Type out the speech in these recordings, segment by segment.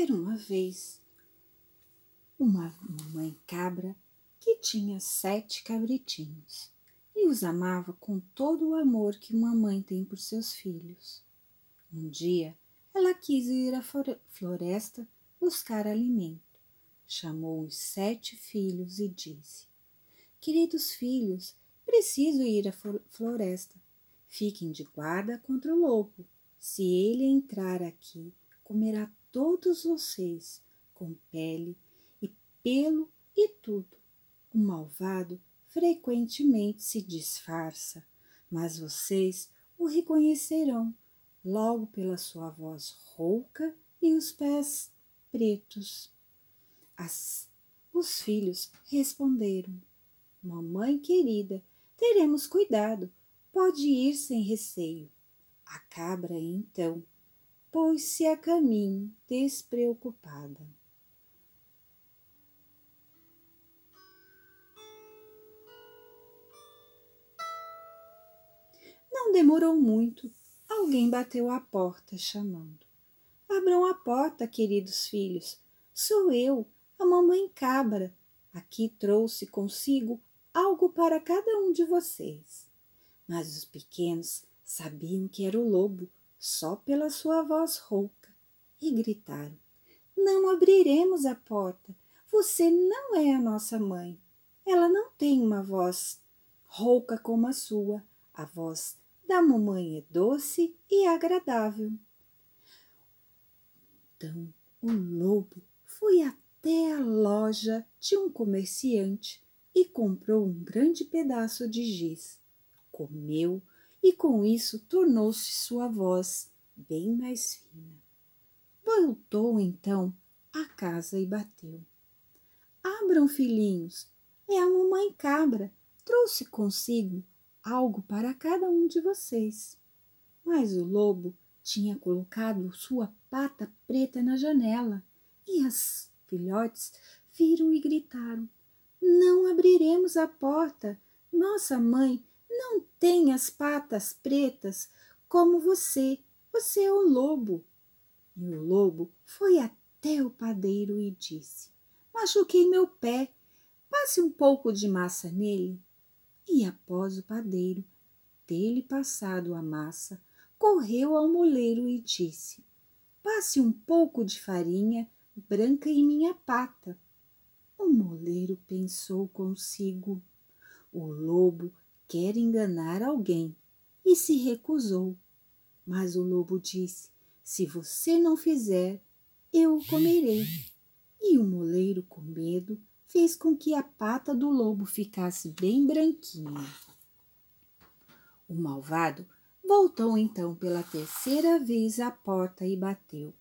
Era uma vez uma mamãe cabra que tinha sete cabritinhos e os amava com todo o amor que uma mãe tem por seus filhos. Um dia ela quis ir à floresta buscar alimento. Chamou os sete filhos e disse: Queridos filhos, preciso ir à floresta. Fiquem de guarda contra o lobo. Se ele entrar aqui, comerá todos vocês, com pele e pelo e tudo. O malvado frequentemente se disfarça, mas vocês o reconhecerão logo pela sua voz rouca e os pés pretos. As, os filhos responderam: Mamãe querida, teremos cuidado, pode ir sem receio. A cabra, então, pôs-se a caminho despreocupada. Não demorou muito, alguém bateu à porta chamando. Abram a porta, queridos filhos. Sou eu, a mamãe cabra. Aqui trouxe consigo algo para cada um de vocês. Mas os pequenos sabiam que era o lobo só pela sua voz rouca e gritaram: Não abriremos a porta. Você não é a nossa mãe. Ela não tem uma voz rouca como a sua. A voz da mamãe é doce e agradável. Então o lobo foi até a loja de um comerciante e comprou um grande pedaço de giz. Comeu e com isso tornou-se sua voz bem mais fina. Voltou então à casa e bateu. Abram, filhinhos, é a mamãe cabra. Trouxe consigo algo para cada um de vocês. Mas o lobo tinha colocado sua pata preta na janela e as filhotes viram e gritaram: Não abriremos a porta. Nossa mãe não tem as patas pretas como você. Você é o lobo. E o lobo foi até o padeiro e disse: Machuquei meu pé. Passe um pouco de massa nele. E após o padeiro ter-lhe passado a massa, correu ao moleiro e disse: Passe um pouco de farinha branca em minha pata. O moleiro pensou consigo: O lobo quer enganar alguém e se recusou. Mas o lobo disse: Se você não fizer, eu o comerei. E o moleiro, com medo, fez com que a pata do lobo ficasse bem branquinha. O malvado voltou então pela terceira vez à porta e bateu.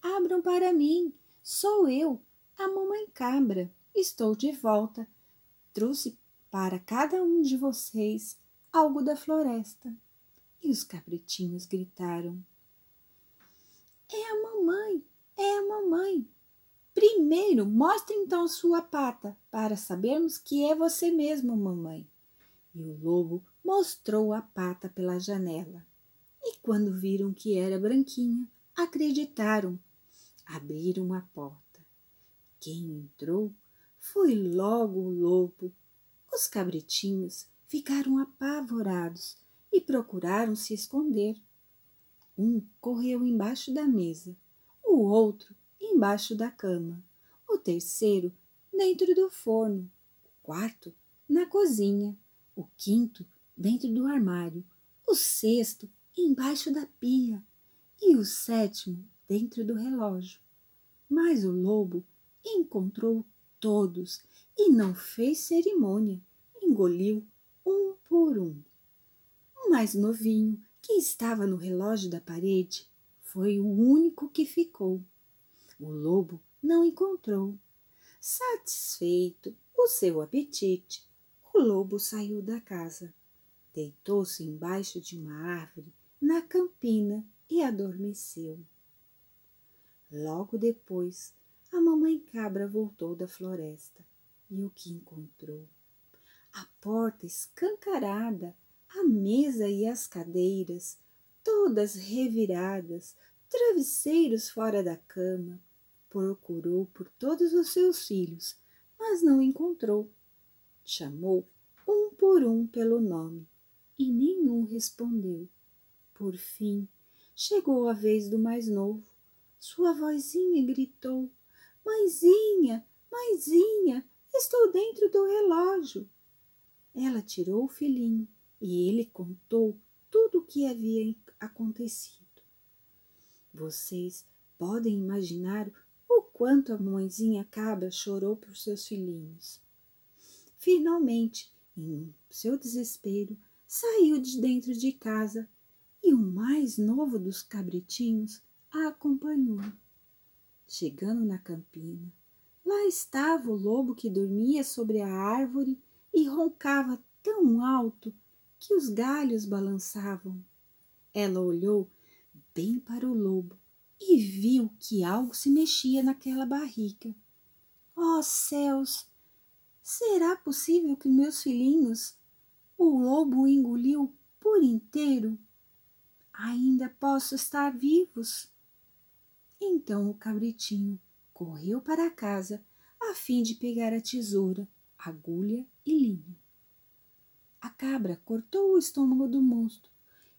Abram para mim, sou eu, a mamãe cabra. Estou de volta. Trouxe para cada um de vocês algo da floresta. E os cabritinhos gritaram: É a mamãe, é a mamãe. Primeiro, mostre então sua pata, para sabermos que é você mesmo, mamãe. E o lobo mostrou a pata pela janela. E quando viram que era branquinha, acreditaram. Abriram a porta. Quem entrou foi logo o lobo. Os cabritinhos ficaram apavorados e procuraram se esconder. Um correu embaixo da mesa, o outro embaixo da cama, o terceiro dentro do forno, o quarto na cozinha, o quinto dentro do armário, o sexto embaixo da pia e o sétimo dentro do relógio. Mas o lobo encontrou todos e não fez cerimônia, engoliu um por um. O mais novinho, que estava no relógio da parede, foi o único que ficou. O lobo não encontrou. Satisfeito o seu apetite, o lobo saiu da casa, deitou-se embaixo de uma árvore na campina e adormeceu. Logo depois, a mamãe cabra voltou da floresta e o que encontrou? A porta escancarada, a mesa e as cadeiras, todas reviradas, travesseiros fora da cama. Procurou por todos os seus filhos, mas não encontrou. Chamou um por um pelo nome e nenhum respondeu. Por fim, chegou a vez do mais novo. Sua vozinha gritou: Mãezinha, mãezinha, estou dentro do relógio. Ela tirou o filhinho e ele contou tudo o que havia acontecido. Vocês podem imaginar o quanto a mãezinha cabra chorou por seus filhinhos. Finalmente, em seu desespero, saiu de dentro de casa e o mais novo dos cabritinhos a acompanhou. Chegando na campina, lá estava o lobo que dormia sobre a árvore e roncava tão alto que os galhos balançavam. Ela olhou bem para o lobo e viu que algo se mexia naquela barriga. Oh céus! Será possível que meus filhinhos o lobo engoliu por inteiro? Ainda posso estar vivos. Então o cabritinho correu para casa a fim de pegar a tesoura, agulha e. A cabra cortou o estômago do monstro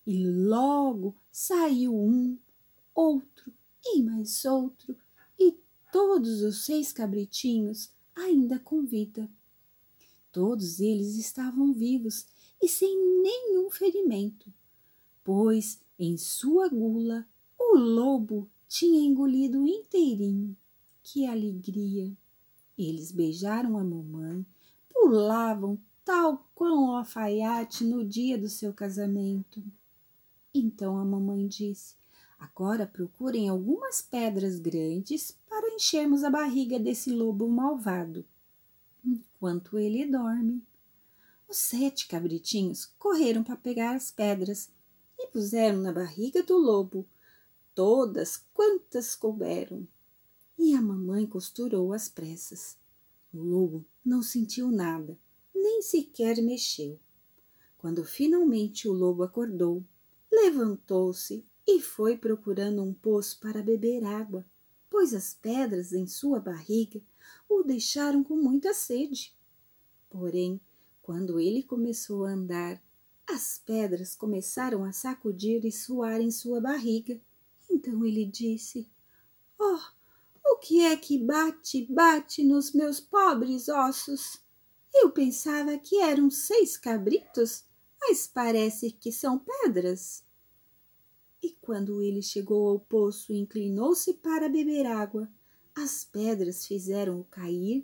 e logo saiu um, outro e mais outro, e todos os seis cabritinhos ainda com vida. Todos eles estavam vivos e sem nenhum ferimento, pois em sua gula o lobo tinha engolido inteirinho. Que alegria! Eles beijaram a mamãe, pulavam tal qual um alfaiate no dia do seu casamento. Então a mamãe disse: Agora procurem algumas pedras grandes para enchermos a barriga desse lobo malvado, enquanto ele dorme. Os sete cabritinhos correram para pegar as pedras e puseram na barriga do lobo todas quantas couberam. E a mamãe costurou às pressas. O lobo não sentiu nada, nem sequer mexeu. Quando finalmente o lobo acordou, levantou-se e foi procurando um poço para beber água, pois as pedras em sua barriga o deixaram com muita sede. Porém, quando ele começou a andar, as pedras começaram a sacudir e suar em sua barriga. Então ele disse: Oh, que é que bate, bate nos meus pobres ossos? Eu pensava que eram seis cabritos, mas parece que são pedras. E quando ele chegou ao poço e inclinou-se para beber água, as pedras fizeram-o cair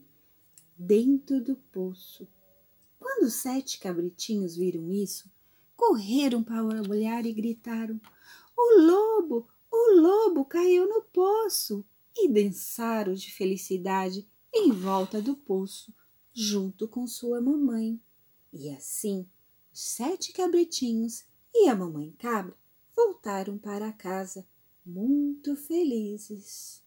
dentro do poço. Quando os sete cabritinhos viram isso, correram para olhar e gritaram: O lobo, o lobo caiu no poço! E dançaram de felicidade em volta do poço, junto com sua mamãe. E assim, os sete cabritinhos e a mamãe cabra voltaram para casa muito felizes.